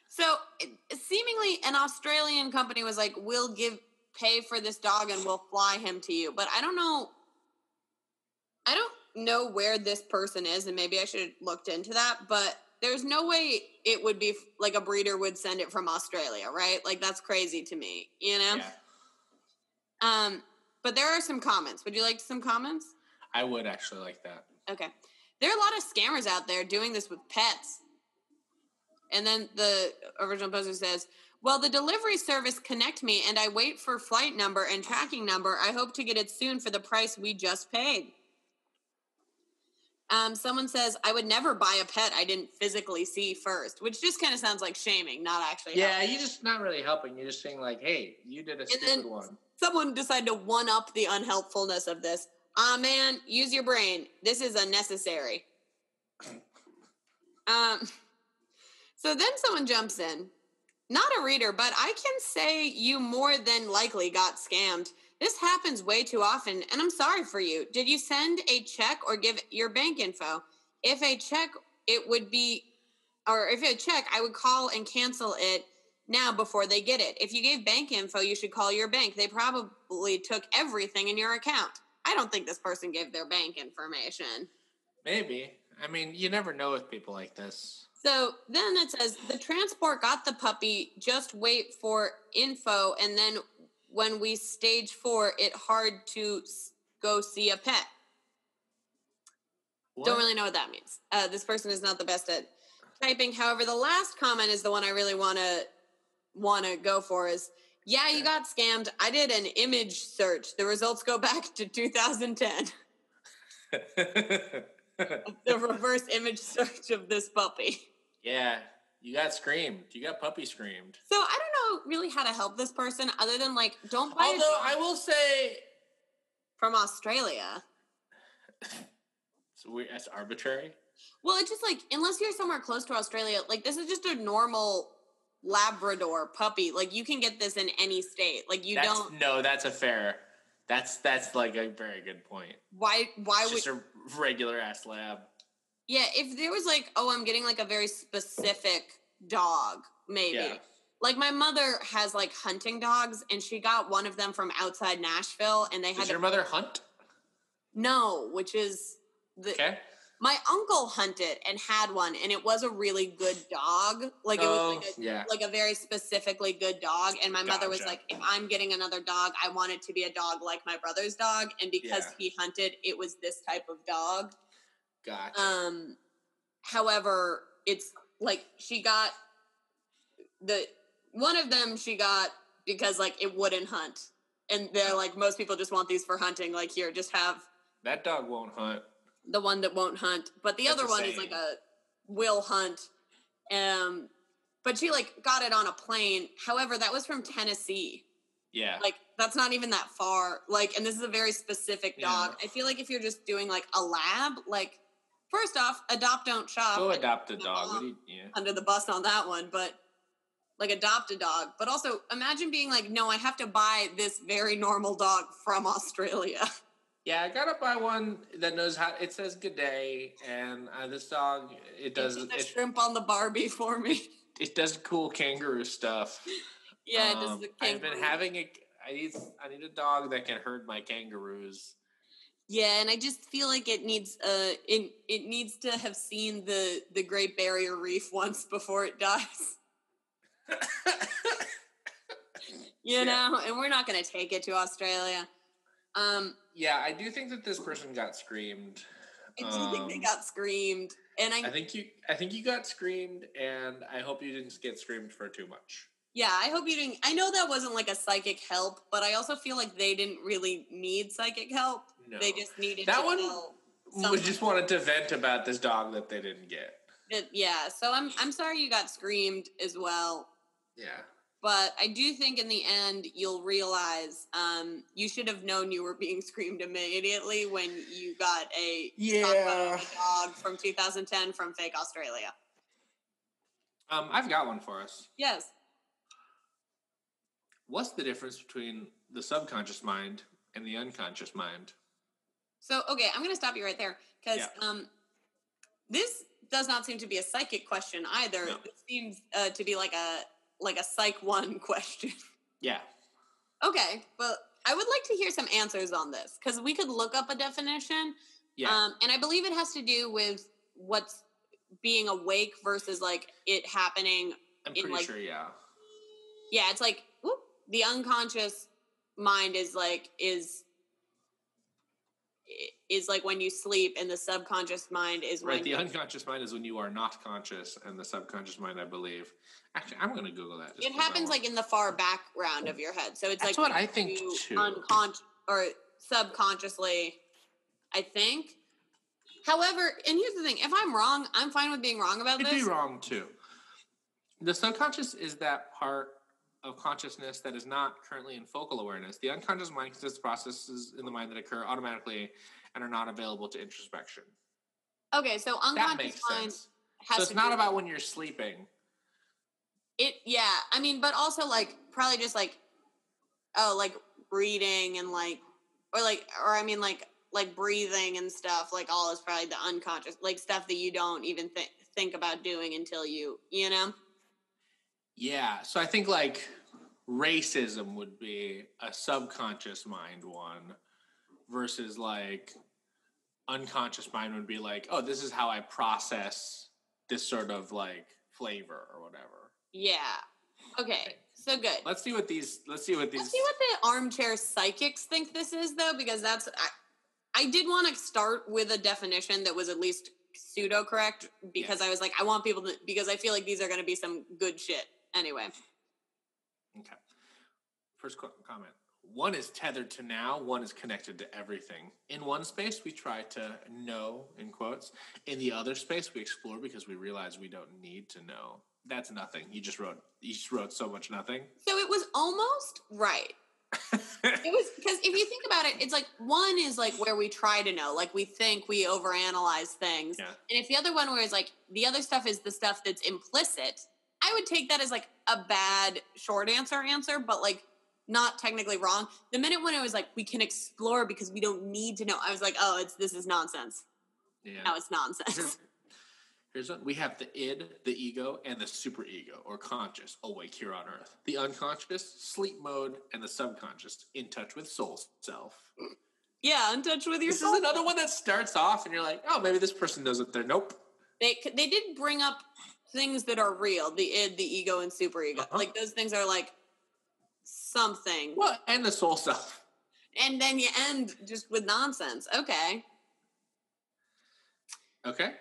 S2: so it- seemingly an Australian company was like, "We'll give pay for this dog and we'll fly him to you," but I don't know. I don't know where this person is, and maybe I should have looked into that. But there's no way it would be f- like a breeder would send it from Australia, right? Like that's crazy to me, you know.
S1: Yeah.
S2: Um, but there are some comments. Would you like some comments?
S1: I would actually like that.
S2: Okay. There are a lot of scammers out there doing this with pets. And then the original poster says, Well, the delivery service connect me and I wait for flight number and tracking number. I hope to get it soon for the price we just paid. Um, someone says, I would never buy a pet I didn't physically see first, which just kind of sounds like shaming, not actually.
S1: Yeah,
S2: helping.
S1: you're just not really helping. You're just saying like, "Hey, you did a stupid
S2: then-
S1: one."
S2: someone decided to one up the unhelpfulness of this. Ah, man, use your brain. This is unnecessary. Um, so then someone jumps in, not a reader, but I can say you more than likely got scammed. This happens way too often, and I'm sorry for you. Did you send a check or give your bank info? If a check, it would be, or if a check, I would call and cancel it now before they get it. If you gave bank info, you should call your bank. They probably took everything in your account. I don't think this person gave their bank information.
S1: Maybe. I mean, you never know with people like this.
S2: So then it says the transport got the puppy. Just wait for info, and then when we stage four, it hard to go see a pet.
S1: What?
S2: Don't really know what that means. Uh, this person is not the best at typing. However, the last comment is the one I really want to want to go for. Is yeah, you got scammed. I did an image search. The results go back to 2010. the reverse image search of this puppy.
S1: yeah, you got screamed. You got puppy screamed.
S2: So I don't know really how to help this person other than like don't buy
S1: Although I will say,
S2: from Australia.
S1: it's weird. That's arbitrary.
S2: Well, it's just like unless you're somewhere close to Australia, like this is just a normal Labrador puppy. Like you can get this in any state. Like you
S1: that's,
S2: don't.
S1: No, that's a fair. That's that's like a very good point.
S2: Why? Why
S1: It's
S2: would?
S1: just a regular ass lab.
S2: yeah, if there was like, oh, I'm getting like a very specific dog, maybe.
S1: Yeah.
S2: Like my mother has like hunting dogs, and she got one of them from outside Nashville, and they had
S1: Does your mother hunt?
S2: no, which is the
S1: Okay.
S2: My uncle hunted and had one and it was a really good dog like it
S1: Oh,
S2: was like a,
S1: yeah.
S2: like a very specifically good dog and my mother was like if i'm getting another dog i want it to be a dog like my brother's dog and because
S1: Yeah.
S2: he hunted it was this type of dog
S1: Gotcha.
S2: um however it's like she got the one of them she got because like it wouldn't hunt and they're like most people just want these for hunting like here just have
S1: that dog won't hunt.
S2: The one that won't hunt, but the
S1: That's
S2: other
S1: a
S2: one is like a will hunt. Um, but she like got it on a plane. However, that was from Tennessee.
S1: Yeah.
S2: Like that's not even that far. Like, and this is a very specific dog.
S1: Yeah.
S2: I feel like if you're just doing like a lab, like first off, adopt don't shop.
S1: Go adopt a dog. What do you, yeah.
S2: under the bus on that one, but like adopt a dog. But also imagine being like, no, I have to buy this very normal dog from Australia.
S1: Yeah, I gotta buy one that knows how. It says good day, and uh, this dog it does
S2: the
S1: it,
S2: shrimp on the Barbie for me.
S1: it does cool kangaroo stuff.
S2: Yeah, it does
S1: Um,
S2: the
S1: I've been having a. I need I need a dog that can herd my kangaroos.
S2: Yeah, and I just feel like it needs uh it it needs to have seen the the Great Barrier Reef once before it dies. You
S1: Yeah.
S2: know, and we're not going to take it to Australia. Um
S1: yeah, I do think that this person got screamed.
S2: I do think they
S1: Um,
S2: got screamed. And I,
S1: I think you I think you got screamed, and I hope you didn't get screamed for too much.
S2: Yeah, I hope you didn't. I know that wasn't like a psychic help, but I also feel like they didn't really need psychic help.
S1: No.
S2: They just needed
S1: That one we just wanted to vent about this dog that they didn't get.
S2: that- yeah, so I'm I'm sorry you got screamed as well.
S1: Yeah.
S2: But I do think in the end you'll realize um, you should have known you were being screamed immediately when you got a
S1: Yeah.
S2: dog from 2010 from fake Australia.
S1: Um, I've got one for us.
S2: Yes.
S1: What's the difference between the subconscious mind and the unconscious mind?
S2: So okay, I'm going to stop you right there because
S1: Yeah.
S2: um, this does not seem to be a psychic question either.
S1: No.
S2: It seems uh, to be like a like a psych one question.
S1: Yeah.
S2: okay, but I would like to hear some answers on this because we could look up a definition.
S1: Yeah.
S2: Um, and I believe it has to do with what's being awake versus like it happening.
S1: I'm pretty
S2: like-
S1: sure, yeah.
S2: Yeah, it's like whoop, the unconscious mind is like is is like when you sleep, and the subconscious mind is
S1: Right.
S2: when
S1: The unconscious mind is when you are not conscious, and the subconscious mind, I believe. Actually, I'm going to Google that.
S2: it happens like in the far background of your head. So it's
S1: That's
S2: like
S1: what I think,
S2: you
S1: too.
S2: unconscious or subconsciously, I think. However, and here's the thing: if I'm wrong, I'm fine with being wrong about
S1: could
S2: this.
S1: be wrong too. The subconscious is that part of consciousness that is not currently in focal awareness. The unconscious mind consists of processes in the mind that occur automatically and are not available to introspection.
S2: Okay, so unconscious mind has
S1: So it's not about when you're sleeping.
S2: it. Yeah, I mean, but also like probably just like oh, like reading and like or like or I mean like like breathing and stuff. Like all is probably the unconscious, like stuff that you don't even think think about doing until you you know.
S1: Yeah. So I think like racism would be a subconscious mind one versus like unconscious mind would be like, oh, this is how I process this sort of like flavor or whatever.
S2: Yeah. Okay. So good.
S1: Let's see what these let's see what these
S2: Let's see what the armchair psychics think this is, though, because that's I, I did want to start with a definition that was at least pseudo correct because
S1: Yes.
S2: I was like, I want people to because I feel like these are going to be some good shit. Anyway,
S1: Okay. First comment. One is tethered to now, one is connected to everything. In one space, we try to know, in quotes. In the other space, we explore because we realize we don't need to know. That's nothing. You just wrote you just wrote so much nothing.
S2: so it was almost right. It was because if you think about it, it's like one is like where we try to know, like we think we overanalyze things,
S1: Yeah.
S2: and if the other one where it's like the other stuff is the stuff that's implicit, I would take that as like a bad short answer answer, but like not technically wrong. The minute when it was like we can explore because we don't need to know, I was like, oh, it's this is nonsense.
S1: yeah.
S2: No, it's nonsense.
S1: Here's- Here's one. We have the id, the ego, and the superego, or conscious, awake here on earth. The unconscious, sleep mode, and the subconscious, in touch with soul self.
S2: yeah, in touch with yourself.
S1: This is another one that starts off, and you're like, oh, maybe this person knows what they're. Nope.
S2: they they did bring up things that are real the id the ego and superego
S1: Uh-huh.
S2: like those things are like something
S1: Well, and the soul self.
S2: and then you end just with nonsense okay
S1: Okay.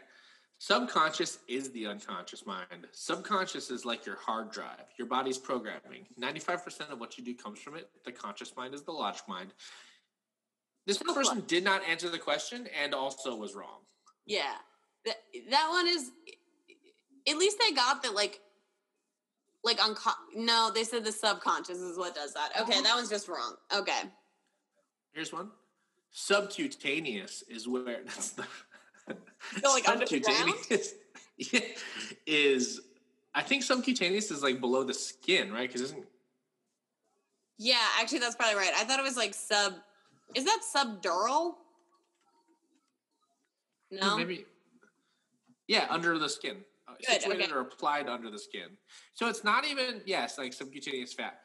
S1: Subconscious is the unconscious mind. Subconscious is like your hard drive, your body's programming. 95% of what you do comes from it. The conscious mind is the logic mind. This
S2: So
S1: person did not answer the question and also was wrong.
S2: yeah that, that one is at least they got that like like unco- no they said the subconscious is what does that. Okay mm-hmm. that one's just wrong. Okay.
S1: Here's one. Subcutaneous is where that's the
S2: So, like, under the ground?
S1: subcutaneous is I think subcutaneous is like below the skin, right? Because isn't
S2: yeah actually that's probably right. I thought it was like sub is that subdural? Hmm, no?
S1: maybe. Yeah under the skin,
S2: Good,
S1: situated
S2: okay.
S1: or applied under the skin. So it's not even yes, like subcutaneous fat.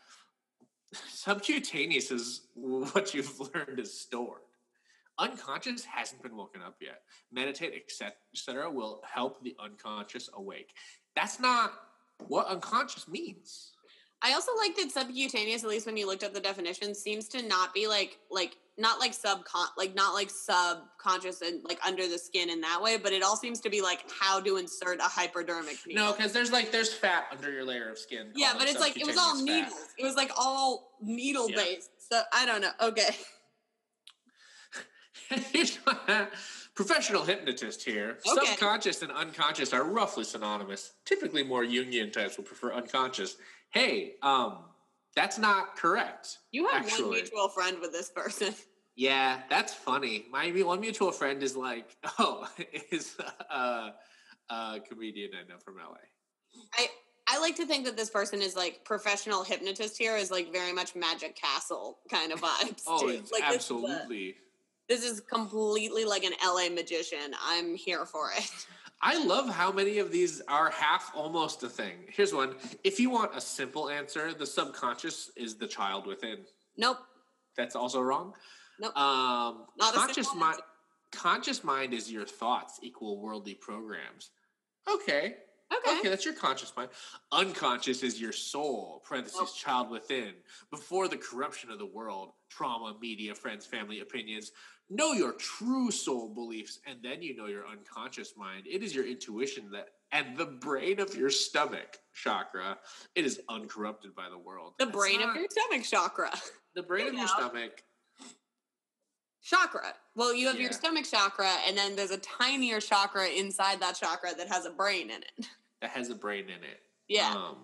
S1: Subcutaneous is what you've learned is stored. Unconscious hasn't been woken up yet. Meditate, etc., will help the unconscious awake. That's not what unconscious means.
S2: I also like that subcutaneous, at least when you looked up the definition, seems to not be like like not like subcon like not like subconscious and like under the skin in that way, but it all seems to be like how to insert a hypodermic needle.
S1: No, because there's like there's fat under your layer of skin.
S2: yeah, but it's like it was all
S1: subcutaneous fat.
S2: needles. It was like all needle
S1: Yeah.
S2: based. So I don't know. Okay.
S1: Professional hypnotist here.
S2: Okay.
S1: Subconscious and unconscious are roughly synonymous. Typically, more Jungian types will prefer unconscious. Hey, um, that's not correct.
S2: You have
S1: Actually.
S2: one mutual friend with this person.
S1: Yeah, that's funny. My one mutual friend is like, oh, is a, a comedian I know from LA.
S2: I I like to think that this person is like professional hypnotist here is like very much Magic Castle kind of vibes.
S1: Oh,
S2: like this is a-
S1: absolutely.
S2: This is completely like an LA magician. I'm here for it.
S1: I love how many of these are half almost a thing. Here's one. If you want a simple answer, the subconscious is the child within.
S2: Nope.
S1: That's also wrong.
S2: Nope.
S1: Um,
S2: Not
S1: conscious mind.
S2: answer.
S1: Conscious mind is your thoughts equal worldly programs. Okay.
S2: Okay.
S1: Okay, that's your conscious mind. Unconscious is your soul, parentheses,
S2: Nope.
S1: child within. Before the corruption of the world, trauma, media, friends, family, opinions, know your true soul beliefs, and then you know your unconscious mind. It is your intuition that, and the brain of your stomach chakra, it is uncorrupted by the world.
S2: The
S1: That's
S2: brain of your stomach chakra.
S1: the brain of
S2: you
S1: your stomach.
S2: Chakra. Well, you have your stomach chakra, and then there's a tinier chakra inside that chakra that has a brain in it.
S1: That has a brain in it.
S2: Yeah.
S1: Um,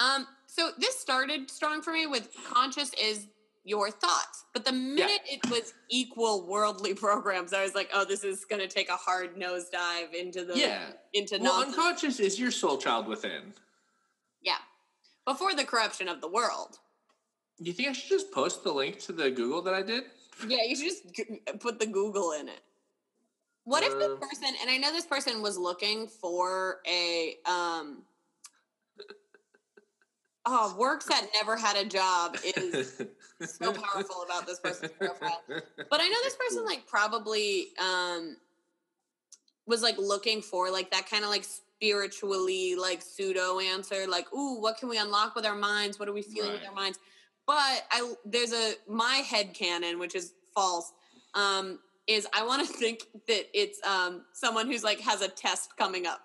S2: Um, so this started strong for me with conscious is your thoughts. But the minute it was equal worldly programs, I was like, oh, this is gonna take a hard nosedive into the
S1: yeah.
S2: into
S1: Well,
S2: nonsense.
S1: unconscious is your soul child within.
S2: yeah. Before the corruption of the world.
S1: Do you think I should just post the link to the Google that I did?
S2: Yeah, you should just put the Google in it. What if this
S1: Uh,
S2: person, and I know this person was looking for a, um, oh, works that never had a job is so powerful about this person's profile. But I know this person like probably um was like looking for like that kind of like spiritually like pseudo answer, like, ooh, what can we unlock with our minds? What are we feeling with our minds? But I there's a my head canon, which is false, um, is I want to think that it's um someone who's like has a test coming up.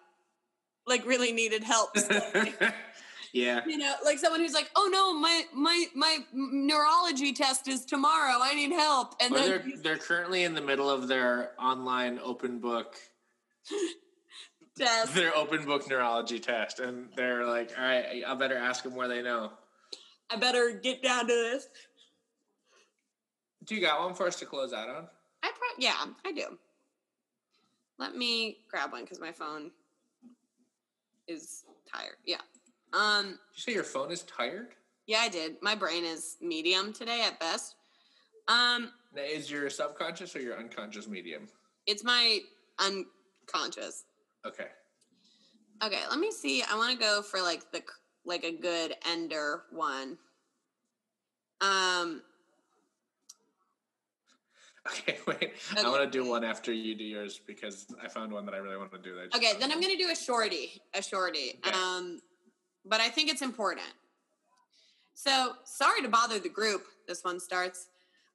S2: Like really needed help.
S1: yeah.
S2: you know, like someone who's like, "Oh no, my my my neurology test is tomorrow. I need help." And
S1: Or
S2: then
S1: they're they're currently in the middle of their online open book
S2: test.
S1: their open book neurology test, and they're like, "All right, I better ask them where they know."
S2: I better get down to this.
S1: Do you got one for us to close out on?
S2: I pro- yeah, I do. Let me grab one because my phone is tired. Yeah. Um.
S1: Did you say your phone is tired?
S2: Yeah, I did. My brain is medium today at best. Um.
S1: Now, Is your subconscious or your unconscious medium?
S2: It's my unconscious.
S1: Okay.
S2: Okay, let me see. I want to go for like the like a good ender one. Um.
S1: Okay, wait. I
S2: Okay.
S1: want to do one after you do yours because I found one that I really want to do. that
S2: Okay, then I'm gonna do a shorty, a shorty.
S1: Okay.
S2: Um, but I think it's important. So sorry to bother the group. This one starts.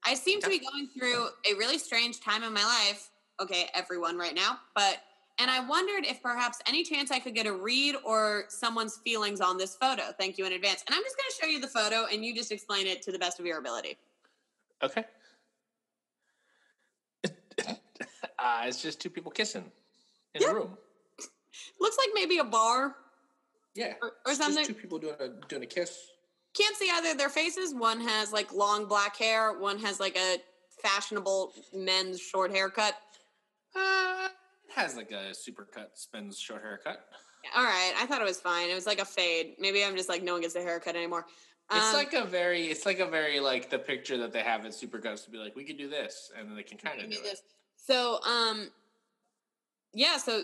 S2: I seem to be going through a really strange time in my life. Okay, everyone right now, but and I wondered if perhaps any chance I could get a read or someone's feelings on this photo. Thank you in advance. And I'm just going to show you the photo, and you just explain it to the best of your ability.
S1: Okay. uh, it's just two people kissing in
S2: Yeah.
S1: a room.
S2: Looks like maybe a bar
S1: Yeah.
S2: or, or something.
S1: Just two people doing a doing a kiss.
S2: can't see either of their faces. One has like long black hair. One has like a fashionable men's short haircut.
S1: Uh, has like a supercut, spins short haircut.
S2: All right, I thought it was fine. It was like a fade. Maybe I'm just like no one gets a haircut anymore.
S1: It's
S2: Um,
S1: like a very, it's like a very like the picture that they have at Supercuts to be like, we could do this, and then they can kind of do
S2: do this. So um, yeah. So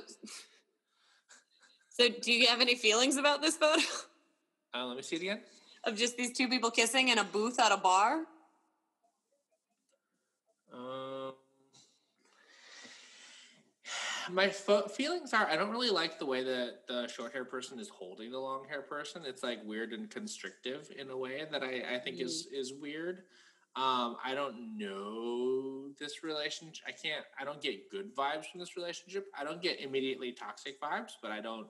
S2: so do you have any feelings about this photo
S1: Uh, let me see it again.
S2: of just these two people kissing in a booth at a bar?
S1: Um, my fo- feelings are I don't really like the way that the short hair person is holding the long hair person. It's like weird and constrictive in a way that I, I think is is weird. Um, I don't know this relationship. I can't. I don't get good vibes from this relationship. I don't get immediately toxic vibes, but I don't.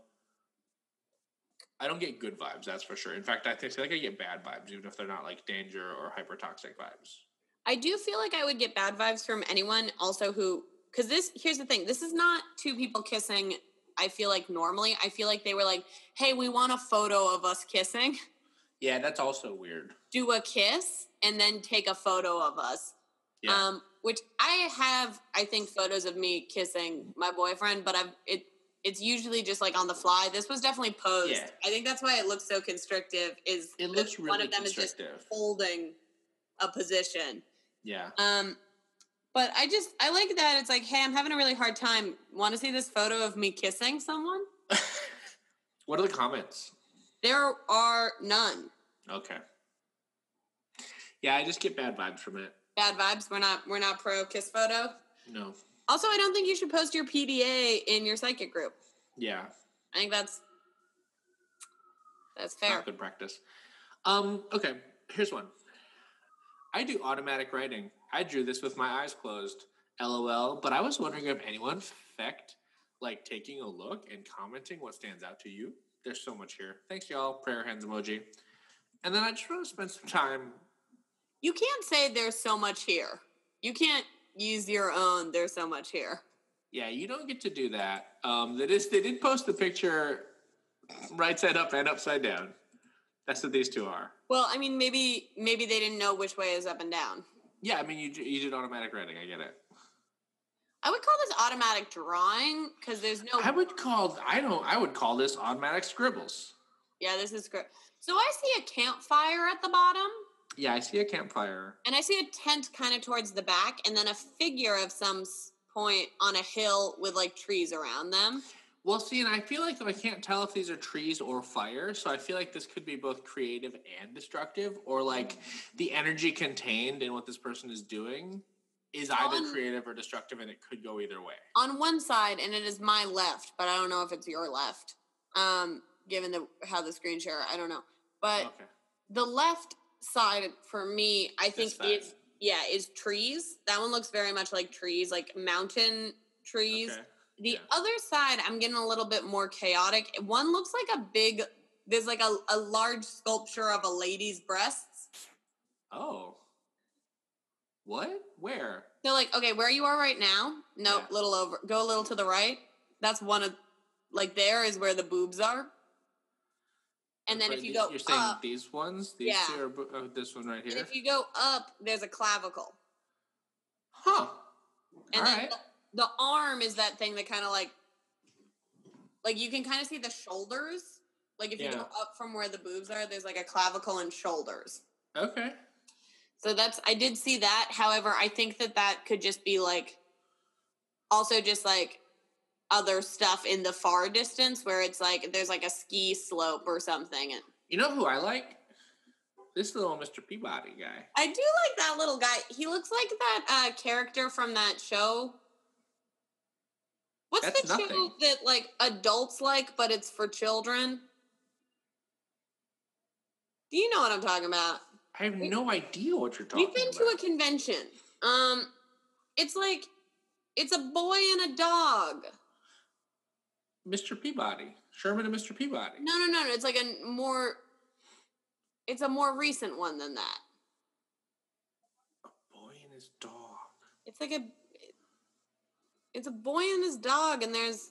S1: I don't get good vibes. That's for sure. In fact, I feel like I get bad vibes, even if they're not like danger or hyper toxic vibes.
S2: I do feel like I would get bad vibes from anyone also who because this here's the thing this is not two people kissing i feel like normally i feel like they were like hey we want a photo of us kissing
S1: Yeah, that's also weird.
S2: do a kiss and then take a photo of us
S1: Yeah.
S2: um which i have i think photos of me kissing my boyfriend but i've it it's usually just like on the fly this was definitely posed
S1: Yeah.
S2: i think that's why it looks so constrictive is
S1: it looks really
S2: one of them is just holding a position
S1: yeah.
S2: um, but I just I like that it's like, hey, I'm having a really hard time. Want to see this photo of me kissing someone?
S1: what are the comments?
S2: There are none.
S1: Okay. Yeah, I just get bad vibes from it.
S2: Bad vibes. We're not we're not pro kiss photo.
S1: No.
S2: Also, I don't think you should post your PDA in your psychic group.
S1: Yeah.
S2: I think that's that's fair.
S1: Not good practice. Um, okay, here's one. I do automatic writing. I drew this with my eyes closed. LOL. But I was wondering if anyone fecked like taking a look and commenting what stands out to you. There's so much here. Thanks, y'all. Prayer hands emoji. And then I just want to spend some time.
S2: You can't say there's so much here. You can't use your own. There's so much here.
S1: Yeah, you don't get to do that. Um, that is, they did post the picture right side up and upside down. That's what these two are.
S2: Well, I mean, maybe maybe they didn't know which way is up and down.
S1: Yeah, I mean, you, you did automatic writing. I get it.
S2: I would call this automatic drawing because there's no.
S1: I would call I don't I would call this automatic scribbles.
S2: Yeah, this is great. So I see a campfire at the bottom,
S1: Yeah, I see a campfire.
S2: and I see a tent kind of towards the back, and then a figure of some point on a hill with like trees around them.
S1: Well, see, and I feel like I can't tell if these are trees or fire, so I feel like this could be both creative and destructive, or like the energy contained in what this person is doing is either
S2: On-
S1: creative or destructive, and it could go either way.
S2: On one side, and it is my left, but I don't know if it's your left. Um, given the how the screen share, I don't know. But
S1: Okay.
S2: the left side for me, I think is yeah is trees. That one looks very much like trees, like mountain trees.
S1: Okay.
S2: The
S1: Yeah.
S2: other side, I'm getting a little bit more chaotic. One looks like a big, there's like a, a large sculpture of a lady's breasts.
S1: Oh. What? Where?
S2: They're like, okay, where you are right now, Nope,
S1: Yeah.
S2: little over, go a little to the right. That's one of, like, there is where the boobs are. And then
S1: Wait,
S2: if you go
S1: you're saying
S2: up,
S1: these ones, these
S2: Yeah.
S1: two are this one right
S2: and
S1: here.
S2: if you go up, there's a clavicle.
S1: Huh.
S2: And
S1: All
S2: then
S1: right.
S2: the, the arm is that thing that kind of like, like you can kind of see the shoulders. Like if you
S1: Yeah.
S2: go up from where the boobs are, there's like a clavicle and shoulders.
S1: Okay.
S2: So that's I did see that. However, I think that that could just be like also just like other stuff in the far distance where it's like there's like a ski slope or something. And
S1: You know who I like? This little Mr. Peabody guy.
S2: I do like that little guy. He looks like that uh character from that show. What's
S1: That's
S2: the show that like adults like but it's for children? Do you know what I'm talking about?
S1: I have no idea what you're talking about.
S2: We've been
S1: about.
S2: to a convention. Um, it's like it's a boy and a dog.
S1: Mr. Peabody. Sherman and Mr. Peabody.
S2: No, no, no, no. It's like a more. It's a more recent one than that.
S1: A boy and his dog.
S2: It's like a. It's a boy and his dog, and there's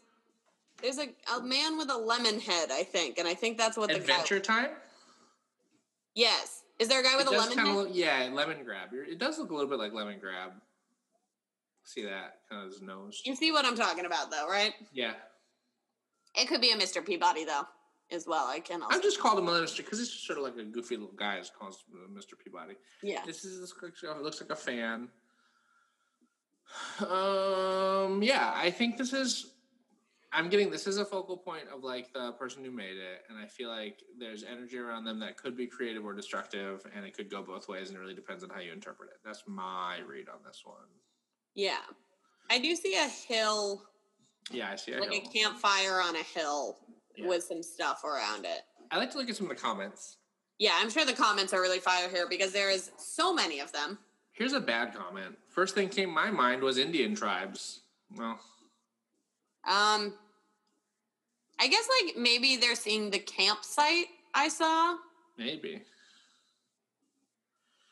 S2: there's a, a man with a lemon head, I think, and I think that's what the
S1: Adventure. Time?
S2: Yes, is there a guy with
S1: it
S2: a lemon head?
S1: look, yeah, Lemongrab. It does look a little bit like Lemongrab. See that? Kind of his nose.
S2: You see what I'm talking about, though, right?
S1: Yeah.
S2: It could be a Mr. Peabody, though, as well. I can also.
S1: I've just called him a Mr. because he's just sort of like a goofy little guy. Just called Mr. Peabody.
S2: yeah.
S1: This is this looks like- oh, looks like a fan. Um. Yeah, I think this is. I'm getting this is a focal point of like the person who made it, and I feel like there's energy around them that could be creative or destructive, and it could go both ways, and it really depends on how you interpret it. That's my read on this one.
S2: Yeah. I do see a hill,
S1: Yeah, I see. I,
S2: like a campfire on a hill
S1: Yeah.
S2: with some stuff around it.
S1: I like to look at some of the comments.
S2: Yeah, I'm sure the comments are really fire here because there is so many of them.
S1: Here's a bad comment. First thing came to my mind was Indian tribes. Well,
S2: Um, I guess like maybe they're seeing the campsite I saw,
S1: maybe.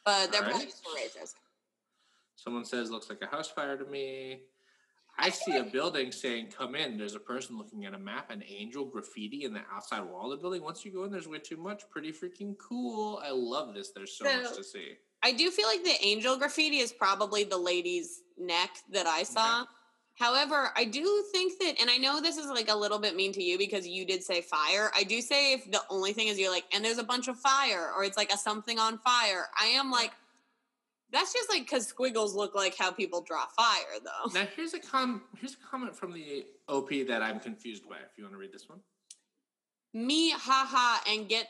S2: but they're
S1: All
S2: probably
S1: right.
S2: still racist.
S1: Someone says looks like a house fire to me. I see a building saying come in. There's a person looking at a map, an angel graffiti in the outside wall of the building. Once you go in, there's way too much. Pretty freaking cool. I love this. There's so much to see.
S2: I do feel like the angel graffiti is probably the lady's neck that I saw. However, I do think that, and I know this is like a little bit mean to you because you did say fire. I do say if the only thing is you're like, and there's a bunch of fire, or it's like a something on fire. I am like, that's just like because squiggles look like how people draw fire, though.
S1: Now here's a com here's a comment from the OP that I'm confused by. If you want to read this one.
S2: Me, haha, and get,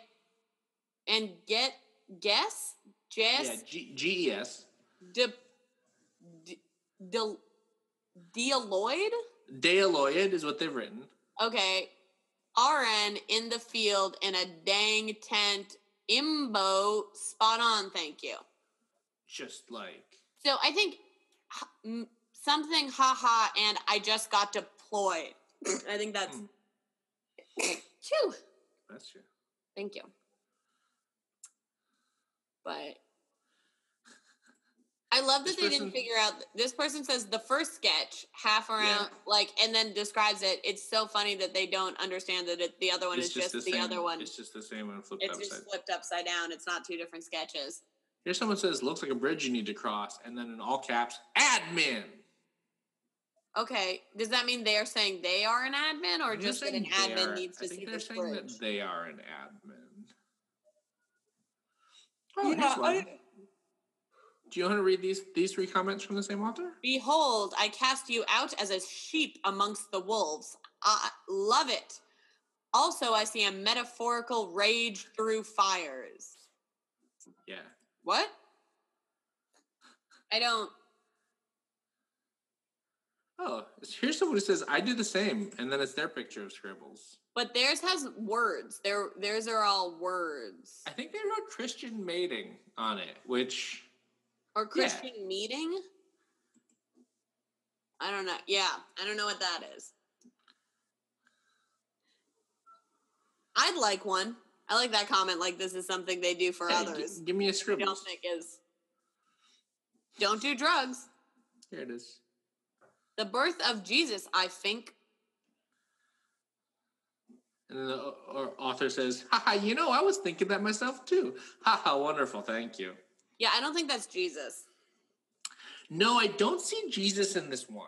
S2: and get, guess,
S1: Yeah,
S2: Jess,
S1: G- GES.
S2: de, de, de, Dealoid?
S1: Dealoid is what they've written.
S2: Okay. RN in the field in a dang tent. Imbo, spot on, thank you.
S1: Just like
S2: So I think something haha and I just got deployed. I think that's.
S1: Hmm.
S2: Two.
S1: That's true.
S2: Thank you. But I love that
S1: This
S2: they didn't figure out. This person says the first sketch half around,
S1: Yeah.
S2: like, and then describes it. It's so funny that they don't understand that it, the other one
S1: It's
S2: is just, the,
S1: same,
S2: other one.
S1: It's just the same one flipped
S2: It's
S1: upside.
S2: just flipped upside down. It's not two different sketches.
S1: Here someone says looks like a bridge you need to cross, and then in all caps, admin.
S2: Okay, does that mean they are saying they are an admin, or
S1: I'm
S2: just that an admin
S1: are-
S2: needs
S1: I
S2: to
S1: think
S2: see
S1: they're saying
S2: bridge?
S1: that they are an admin. Oh,
S2: Yeah. I-
S1: Do you want to read these these three comments from the same author?
S2: Behold, I cast you out as a sheep amongst the wolves. I love it. Also, I see a metaphorical rage through fires.
S1: Yeah.
S2: What? I don't.
S1: Oh, here's someone who says I do the same, and then it's their picture of scribbles.
S2: But theirs has words. Their theirs are all words.
S1: I think they wrote Christian mating on it, which
S2: Or Christian meeting. I don't know. Yeah, I don't know what that is. I'd like one. I like that comment. Like this is something they do for
S1: hey,
S2: others.
S1: give me a
S2: I don't think is. Don't do drugs.
S1: Here it is.
S2: The birth of Jesus, I think.
S1: And then the au- au- author says, haha, you know, I was thinking that myself too. Haha, wonderful, thank you.
S2: Yeah, I don't think that's Jesus.
S1: No, I don't see Jesus in this one.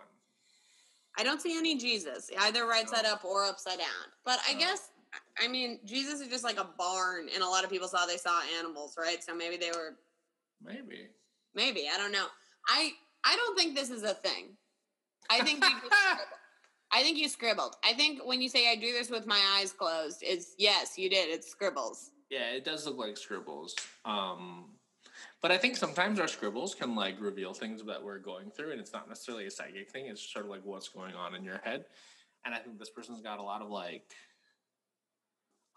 S2: I don't see any Jesus, either right side up or upside down. But I
S1: No.
S2: guess, I mean, Jesus is just like a barn, and a lot of people saw they saw animals, right? So maybe they were,
S1: Maybe.
S2: maybe I don't know. I I don't think this is a thing. I think you I think you scribbled. I think when you say I do this with my eyes closed, it's yes, you did. It's scribbles.
S1: Yeah, it does look like scribbles. Um, but I think sometimes our scribbles can like reveal things that we're going through, and it's not necessarily a psychic thing. It's sort of like what's going on in your head. And I think this person's got a lot of like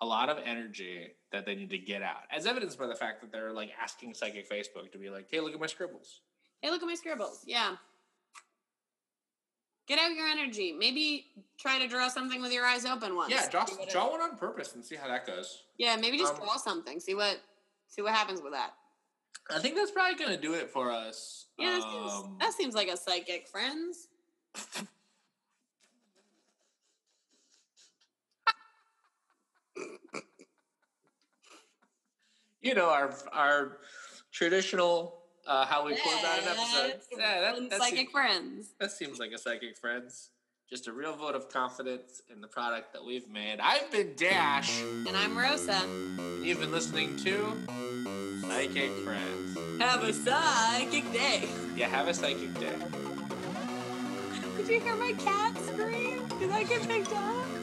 S1: a lot of energy that they need to get out, as evidenced by the fact that they're like asking psychic Facebook to be like, "Hey, look at my scribbles."
S2: Hey, look at my scribbles. Yeah. Get out your energy. Maybe try to draw something with your eyes open once.
S1: Yeah, draw,
S2: See what it-
S1: draw one on purpose and see how that goes.
S2: Yeah, maybe just
S1: Um,
S2: draw something. See what see what happens with that.
S1: I think that's probably going to do it for us.
S2: Yeah, that seems,
S1: Um,
S2: that seems like a psychic, friends.
S1: you know our our traditional uh, how we close out an episode. Yeah, that, that,
S2: psychic
S1: seems,
S2: friends.
S1: that seems like a psychic friends. Just a real vote of confidence in the product that we've made. I've been Dash.
S2: And I'm Rosa.
S1: and You've been listening to Psychic Friends.
S2: Have a psychic day.
S1: Yeah, have a psychic day.
S2: Did you hear my cat scream? Did I get picked up?